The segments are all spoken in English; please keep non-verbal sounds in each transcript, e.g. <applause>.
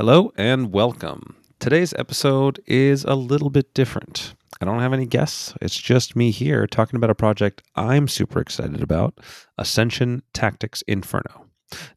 Hello and welcome. Today's episode is a little bit different. I don't have any guests. It's just me here talking about a project I'm super excited about Ascension Tactics Inferno.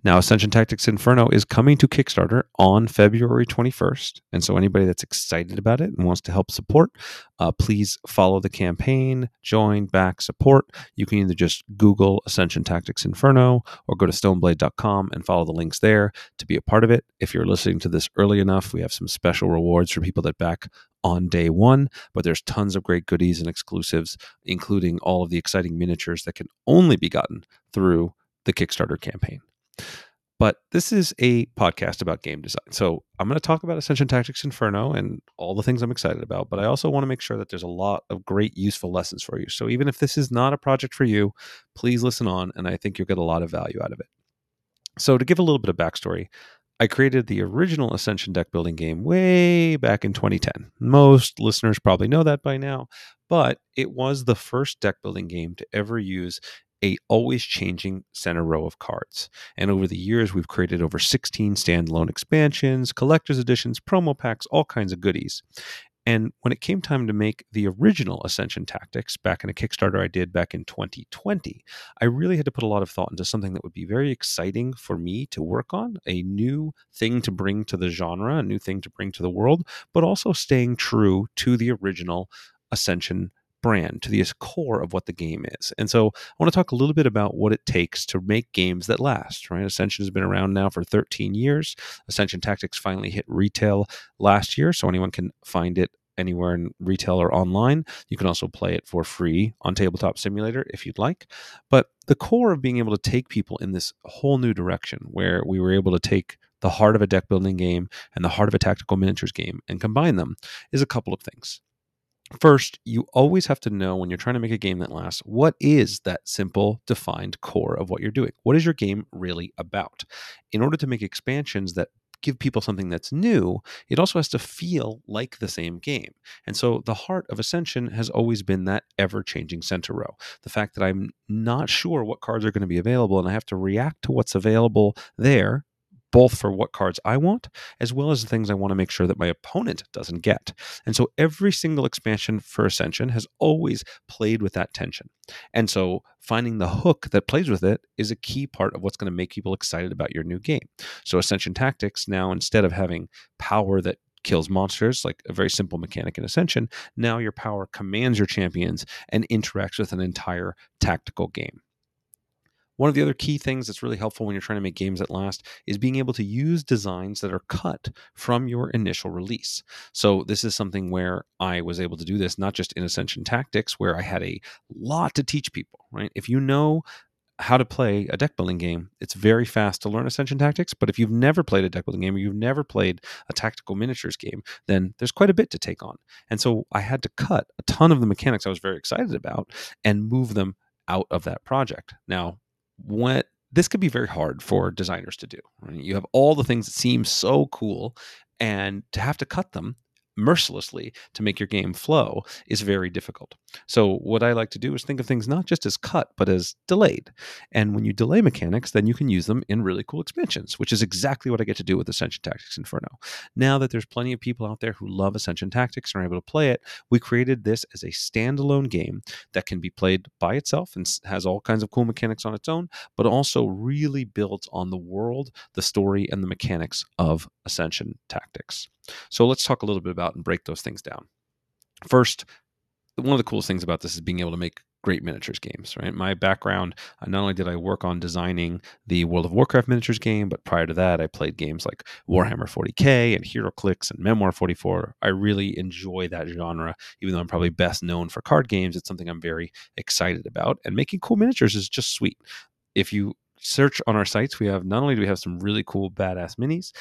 Now, Ascension Tactics Inferno is coming to Kickstarter on February 21st. And so, anybody that's excited about it and wants to help support, uh, please follow the campaign, join, back, support. You can either just Google Ascension Tactics Inferno or go to stoneblade.com and follow the links there to be a part of it. If you're listening to this early enough, we have some special rewards for people that back on day one, but there's tons of great goodies and exclusives, including all of the exciting miniatures that can only be gotten through the Kickstarter campaign. But this is a podcast about game design. So I'm going to talk about Ascension Tactics Inferno and all the things I'm excited about, but I also want to make sure that there's a lot of great, useful lessons for you. So even if this is not a project for you, please listen on, and I think you'll get a lot of value out of it. So to give a little bit of backstory, I created the original Ascension deck building game way back in 2010. Most listeners probably know that by now, but it was the first deck building game to ever use a always changing center row of cards. And over the years, we've created over 16 standalone expansions, collector's editions, promo packs, all kinds of goodies. And when it came time to make the original Ascension Tactics back in a Kickstarter I did back in 2020, I really had to put a lot of thought into something that would be very exciting for me to work on, a new thing to bring to the genre, a new thing to bring to the world, but also staying true to the original Ascension brand, to the core of what the game is. And so I want to talk a little bit about what it takes to make games that last, right? Ascension has been around now for 13 years. Ascension Tactics finally hit retail last year, so anyone can find it anywhere in retail or online. You can also play it for free on Tabletop Simulator if you'd like. But the core of being able to take people in this whole new direction where we were able to take the heart of a deck building game and the heart of a tactical miniatures game and combine them is a couple of things. First, you always have to know when you're trying to make a game that lasts, what is that simple, defined core of what you're doing? What is your game really about? In order to make expansions that give people something that's new, it also has to feel like the same game. And so the heart of Ascension has always been that ever changing center row. The fact that I'm not sure what cards are going to be available and I have to react to what's available there both for what cards I want, as well as the things I want to make sure that my opponent doesn't get. And so every single expansion for Ascension has always played with that tension. And so finding the hook that plays with it is a key part of what's going to make people excited about your new game. So Ascension Tactics now, instead of having power that kills monsters, like a very simple mechanic in Ascension. Now your power commands your champions and interacts with an entire tactical game. One of the other key things that's really helpful when you're trying to make games that last is being able to use designs that are cut from your initial release. So, this is something where I was able to do this not just in Ascension Tactics, where I had a lot to teach people, right? If you know how to play a deck building game, it's very fast to learn Ascension Tactics. But if you've never played a deck building game or you've never played a tactical miniatures game, then there's quite a bit to take on. And so I had to cut a ton of the mechanics I was very excited about and move them out of that project. Now, what this could be very hard for designers to do. Right? You have all the things that seem so cool, and to have to cut them mercilessly to make your game flow is very difficult. So what I like to do is think of things not just as cut but as delayed. And when you delay mechanics, then you can use them in really cool expansions, which is exactly what I get to do with Ascension Tactics Inferno. Now that there's plenty of people out there who love Ascension Tactics and are able to play it, we created this as a standalone game that can be played by itself and has all kinds of cool mechanics on its own, but also really builds on the world, the story, and the mechanics of Ascension Tactics. So let's talk a little bit about and break those things down. First, one of the coolest things about this is being able to make great miniatures games, right? My background, uh, not only did I work on designing the World of Warcraft miniatures game, but prior to that, I played games like Warhammer 40K and HeroClix and Memoir 44. I really enjoy that genre, even though I'm probably best known for card games. It's something I'm very excited about. And making cool miniatures is just sweet. If you search on our sites, we have not only do we have some really cool badass minis,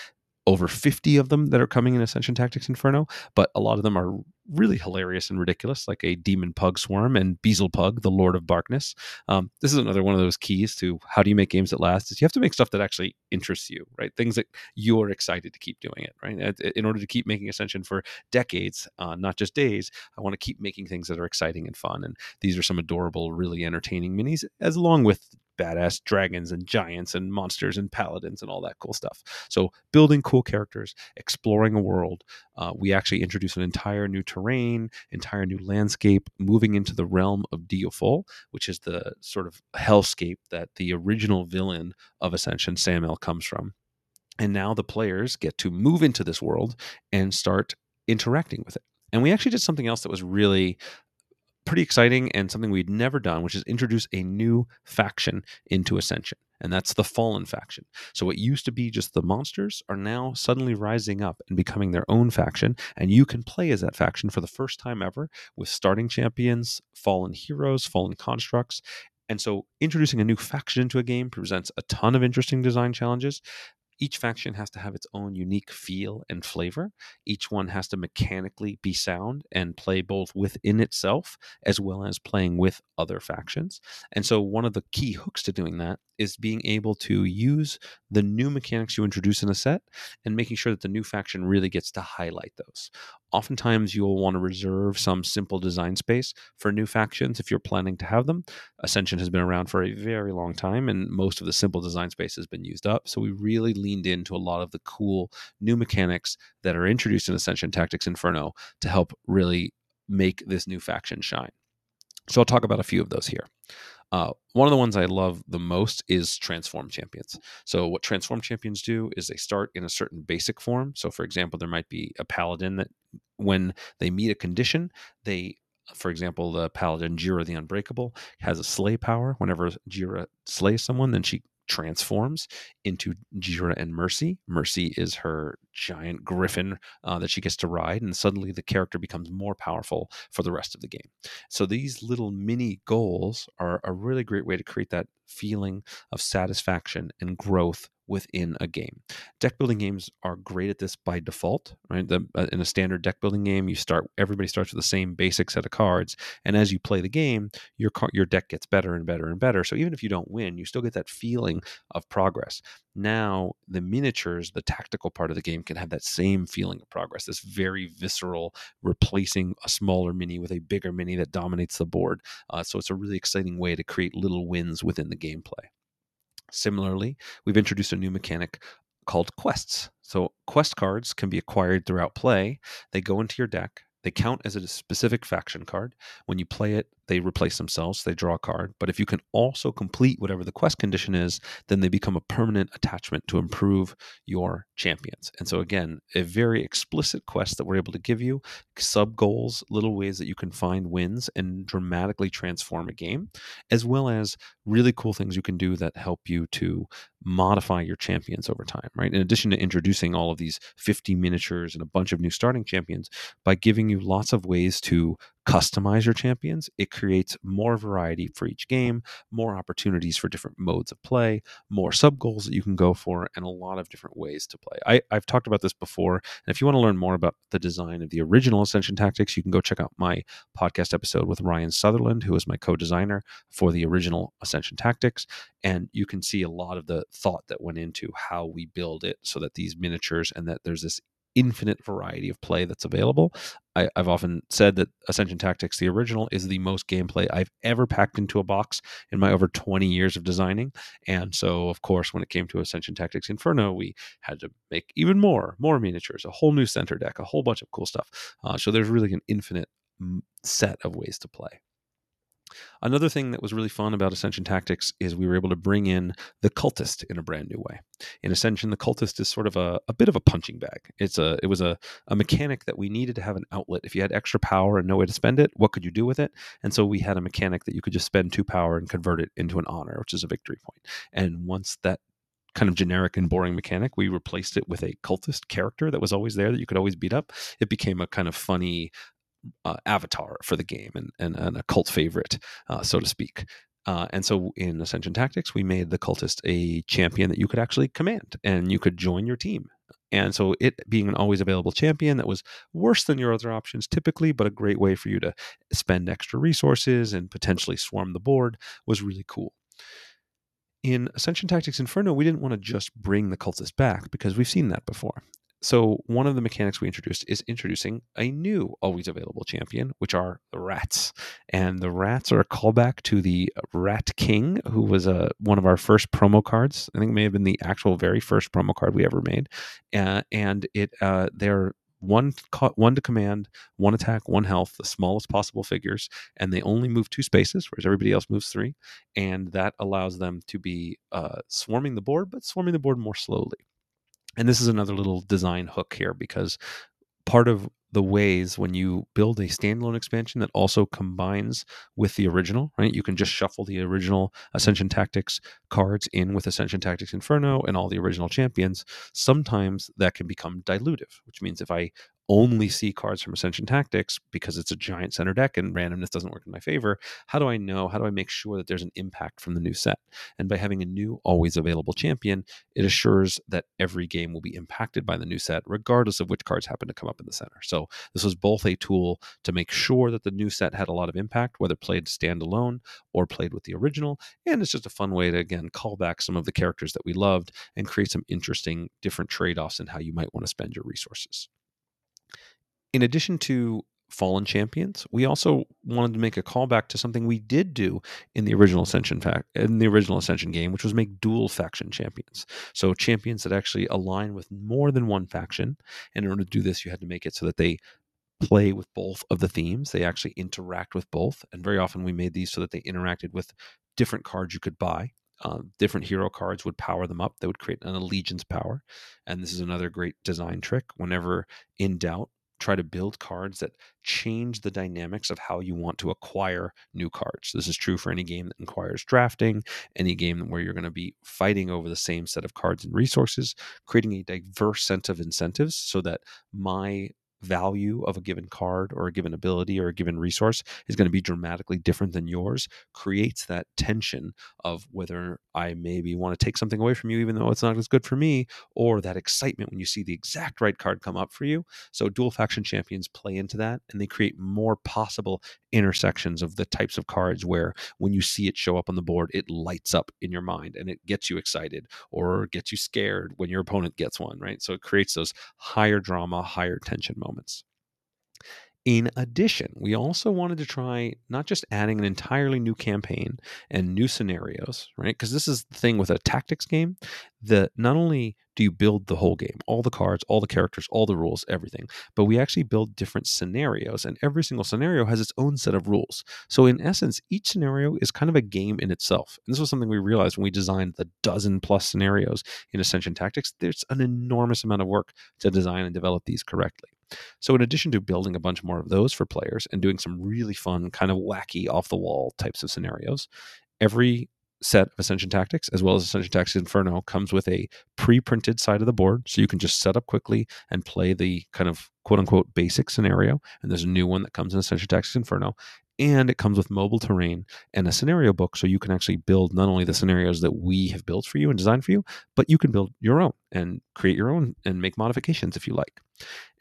over 50 of them that are coming in Ascension Tactics Inferno, but a lot of them are really hilarious and ridiculous, like a demon pug swarm and Beezle Pug, the Lord of Darkness. Um, this is another one of those keys to how do you make games that last is you have to make stuff that actually interests you, right? Things that you're excited to keep doing it, right? In order to keep making Ascension for decades, uh, not just days, I want to keep making things that are exciting and fun. And these are some adorable, really entertaining minis, as along with badass dragons and giants and monsters and paladins and all that cool stuff. So building cool characters, exploring a world. Uh, we actually introduce an entire new terrain, entire new landscape, moving into the realm of Diofol, which is the sort of hellscape that the original villain of Ascension, Samael, comes from. And now the players get to move into this world and start interacting with it. And we actually did something else that was really pretty exciting and something we'd never done, which is introduce a new faction into Ascension. And that's the Fallen faction. So, what used to be just the monsters are now suddenly rising up and becoming their own faction. And you can play as that faction for the first time ever with starting champions, fallen heroes, fallen constructs. And so, introducing a new faction into a game presents a ton of interesting design challenges each faction has to have its own unique feel and flavor. Each one has to mechanically be sound and play both within itself as well as playing with other factions. And so, one of the key hooks to doing that is being able to use the new mechanics you introduce in a set and making sure that the new faction really gets to highlight those. Oftentimes, you'll want to reserve some simple design space for new factions if you're planning to have them. Ascension has been around for a very long time, and most of the simple design space has been used up. So, we really leaned into a lot of the cool new mechanics that are introduced in Ascension Tactics Inferno to help really make this new faction shine. So, I'll talk about a few of those here. Uh, one of the ones I love the most is transform champions. So, what transform champions do is they start in a certain basic form. So, for example, there might be a paladin that when they meet a condition, they for example, the paladin Jira the Unbreakable has a slay power. Whenever Jira slays someone, then she transforms into Jira and Mercy. Mercy is her giant griffin uh, that she gets to ride, and suddenly the character becomes more powerful for the rest of the game. So these little mini goals are a really great way to create that feeling of satisfaction and growth within a game. Deck building games are great at this by default, right? The, uh, in a standard deck building game, you start everybody starts with the same basic set of cards, and as you play the game, your car, your deck gets better and better and better. So even if you don't win, you still get that feeling of progress. Now, the miniatures, the tactical part of the game, can have that same feeling of progress. This very visceral, replacing a smaller mini with a bigger mini that dominates the board. Uh, so it's a really exciting way to create little wins within the gameplay. Similarly, we've introduced a new mechanic called quests. So, quest cards can be acquired throughout play. They go into your deck, they count as a specific faction card. When you play it, they replace themselves, they draw a card. But if you can also complete whatever the quest condition is, then they become a permanent attachment to improve your champions. And so, again, a very explicit quest that we're able to give you, sub goals, little ways that you can find wins and dramatically transform a game, as well as really cool things you can do that help you to modify your champions over time, right? In addition to introducing all of these 50 miniatures and a bunch of new starting champions, by giving you lots of ways to customize your champions. It creates more variety for each game, more opportunities for different modes of play, more sub goals that you can go for, and a lot of different ways to play. I, I've talked about this before. And if you want to learn more about the design of the original Ascension Tactics, you can go check out my podcast episode with Ryan Sutherland, who is my co designer for the original Ascension Tactics. And you can see a lot of the thought that went into how we build it so that these miniatures and that there's this infinite variety of play that's available. I, have often said that Ascension Tactics, the original, is the most gameplay I've ever packed into a box in my over 20 years of designing. And so, of course, when it came to Ascension Tactics Inferno, we had to make even more, more miniatures, a whole new center deck, a whole bunch of cool stuff. Uh, so there's really an infinite set of ways to play. Another thing that was really fun about Ascension Tactics is we were able to bring in the cultist in a brand new way. In Ascension, the cultist is sort of a, a bit of a punching bag. It's a it was a, a mechanic that we needed to have an outlet. If you had extra power and no way to spend it, what could you do with it? And so we had a mechanic that you could just spend two power and convert it into an honor, which is a victory point. And once that kind of generic and boring mechanic. We replaced it with a cultist character that was always there that you could always beat up. It became a kind of funny uh, avatar for the game and, and, and a cult favorite, uh, so to speak. Uh, and so in Ascension Tactics, we made the cultist a champion that you could actually command and you could join your team. And so it being an always available champion that was worse than your other options typically, but a great way for you to spend extra resources and potentially swarm the board was really cool. In Ascension Tactics Inferno, we didn't want to just bring the cultist back because we've seen that before so one of the mechanics we introduced is introducing a new always available champion, which are the rats. And the rats are a callback to the Rat King, who was a, uh, one of our first promo cards. I think it may have been the actual very first promo card we ever made. Uh, and it uh, they're one one to command, one attack, one health, the smallest possible figures, and they only move two spaces, whereas everybody else moves three, and that allows them to be uh, swarming the board, but swarming the board more slowly. And this is another little design hook here because part of the ways when you build a standalone expansion that also combines with the original, right? You can just mm-hmm. shuffle the original Ascension Tactics cards in with Ascension Tactics Inferno and all the original champions. Sometimes that can become dilutive, which means if I only see cards from Ascension Tactics because it's a giant center deck and randomness doesn't work in my favor, how do I know? How do I make sure that there's an impact from the new set? And by having a new, always available champion, it assures that every game will be impacted by the new set, regardless of which cards happen to come up in the center. So this was both a tool to make sure that the new set had a lot of impact, whether played standalone or played with the original. And it's just a fun way to, again, call back some of the characters that we loved and create some interesting different trade offs in how you might want to spend your resources in addition to fallen champions we also wanted to make a callback to something we did do in the original ascension fact in the original ascension game which was make dual faction champions so champions that actually align with more than one faction and in order to do this you had to make it so that they play with both of the themes they actually interact with both and very often we made these so that they interacted with different cards you could buy uh, different hero cards would power them up. They would create an allegiance power. And this is another great design trick. Whenever in doubt, try to build cards that change the dynamics of how you want to acquire new cards. This is true for any game that requires drafting, any game where you're going to be fighting over the same set of cards and resources, creating a diverse set of incentives so that my value of a given card or a given ability or a given resource is going to be dramatically different than yours creates that tension of whether I maybe want to take something away from you even though it's not as good for me or that excitement when you see the exact right card come up for you. So dual faction champions play into that and they create more possible intersections of the types of cards where when you see it show up on the board it lights up in your mind and it gets you excited or gets you scared when your opponent gets one, right? So it creates those higher drama, higher tension moments moments. In addition, we also wanted to try not just adding an entirely new campaign and new scenarios, right? Because this is the thing with a tactics game that not only do you build the whole game, all the cards, all the characters, all the rules, everything, but we actually build different scenarios, and every single scenario has its own set of rules. So, in essence, each scenario is kind of a game in itself. And this was something we realized when we designed the dozen plus scenarios in Ascension Tactics. There's an enormous amount of work to design and develop these correctly. So, in addition to building a bunch more of those for players and doing some really fun, kind of wacky, off the wall types of scenarios, every set of Ascension Tactics, as well as Ascension Tactics Inferno, comes with a pre printed side of the board. So you can just set up quickly and play the kind of quote unquote basic scenario. And there's a new one that comes in Ascension Tactics Inferno. And it comes with mobile terrain and a scenario book. So you can actually build not only the scenarios that we have built for you and designed for you, but you can build your own and create your own and make modifications if you like.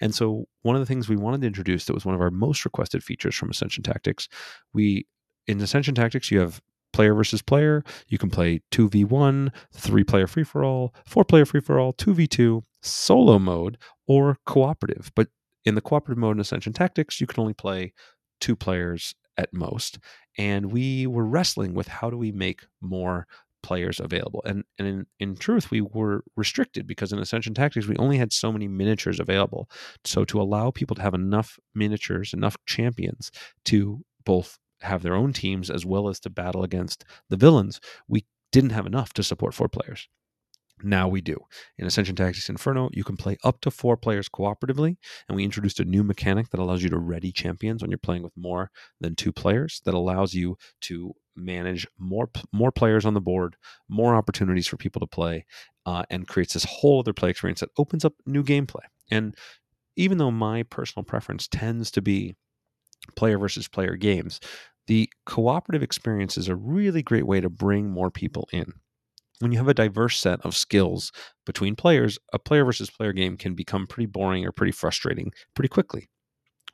And so one of the things we wanted to introduce that was one of our most requested features from Ascension Tactics, we in Ascension Tactics, you have player versus player. You can play 2v1, three player free for all, four player free for all, 2v2, solo mode, or cooperative. But in the cooperative mode in Ascension Tactics, you can only play two players at most. And we were wrestling with how do we make more players available. And, and in, in truth, we were restricted because in Ascension Tactics, we only had so many miniatures available. So to allow people to have enough miniatures, enough champions to both have their own teams as well as to battle against the villains, we didn't have enough to support four players. Now we do. In Ascension Tactics Inferno, you can play up to four players cooperatively, and we introduced a new mechanic that allows you to ready champions when you're playing with more than two players. That allows you to manage more more players on the board, more opportunities for people to play, uh, and creates this whole other play experience that opens up new gameplay. And even though my personal preference tends to be player versus player games, the cooperative experience is a really great way to bring more people in. When you have a diverse set of skills between players, a player versus player game can become pretty boring or pretty frustrating pretty quickly.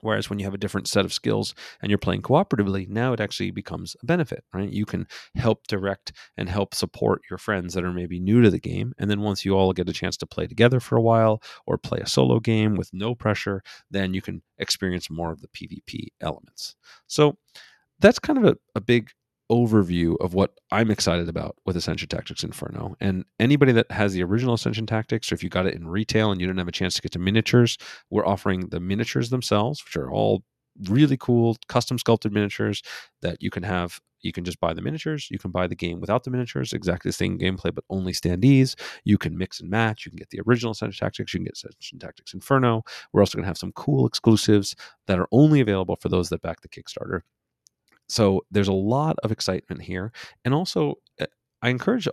Whereas when you have a different set of skills and you're playing cooperatively, now it actually becomes a benefit, right? You can help direct and help support your friends that are maybe new to the game. And then once you all get a chance to play together for a while or play a solo game with no pressure, then you can experience more of the PvP elements. So that's kind of a, a big overview of what I'm excited about with Ascension Tactics Inferno. And anybody that has the original Ascension Tactics, or if you got it in retail and you didn't have a chance to get to miniatures, we're offering the miniatures themselves, which are all really cool custom sculpted miniatures that you can have. You can just buy the miniatures. You can buy the game without the miniatures. Exactly the same gameplay but only standees. You can mix and match. You can get the original ascension tactics. You can get ascension tactics inferno. We're also going to have some cool exclusives that are only available for those that back the kickstarter so there's a lot of excitement here. And also, eh, I encourage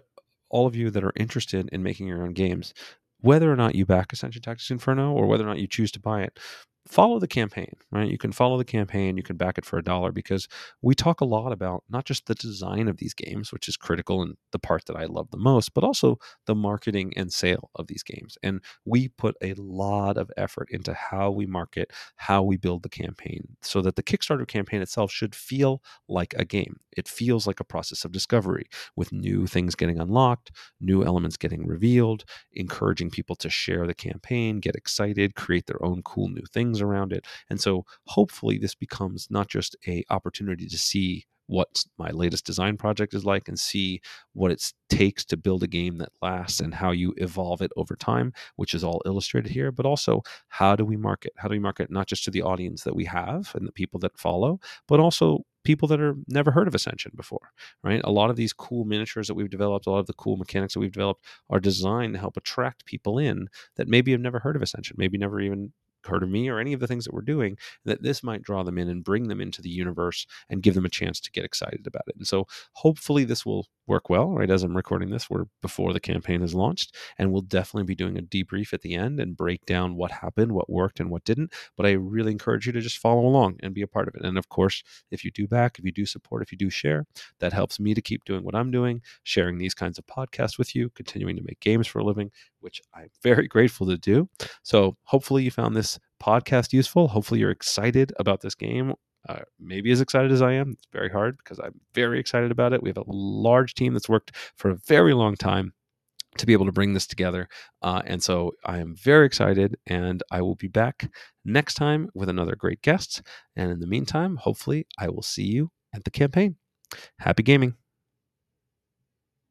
all of you that are interested in making your own games, whether or not you back Ascension Tactics Inferno or whether or not you choose to buy it, follow the campaign, right? You can follow the campaign, you can back it for a dollar because we talk a lot about not just the design of these games, which is critical and the part that I love the most, but also the marketing and sale of these games. And we put a lot of effort into how we market, how we build the campaign so that the Kickstarter campaign itself should feel like a game. It feels like a process of discovery with new things getting unlocked, new elements getting revealed, encouraging people to share the campaign, get excited, create their own cool new things around it. And so hopefully this becomes not just a opportunity to see what my latest design project is like and see what it takes to build a game that lasts and how you evolve it over time, which is all illustrated here, but also how do we market? How do we market not just to the audience that we have and the people that follow, but also people that are never heard of Ascension before, right? A lot of these cool miniatures that we've developed, a lot of the cool mechanics that we've developed are designed to help attract people in that maybe have never heard of Ascension, maybe never even of me or any of the things that we're doing, that this might draw them in and bring them into the universe and give them a chance to get excited about it. And so hopefully this will work well, right? As I'm recording this, we're before the campaign is launched, and we'll definitely be doing a debrief at the end and break down what happened, what worked, and what didn't. But I really encourage you to just follow along and be a part of it. And of course, if you do back, if you do support, if you do share, that helps me to keep doing what I'm doing, sharing these kinds of podcasts with you, continuing to make games for a living, which I'm very <laughs> grateful to do. So hopefully you found this podcast useful. Hopefully you're excited about this game uh, maybe as excited as I am. It's very hard because I'm very excited about it. We have a large team that's worked for a very long time to be able to bring this together. Uh, and so I am very excited, and I will be back next time with another great guest. And in the meantime, hopefully, I will see you at the campaign. Happy gaming.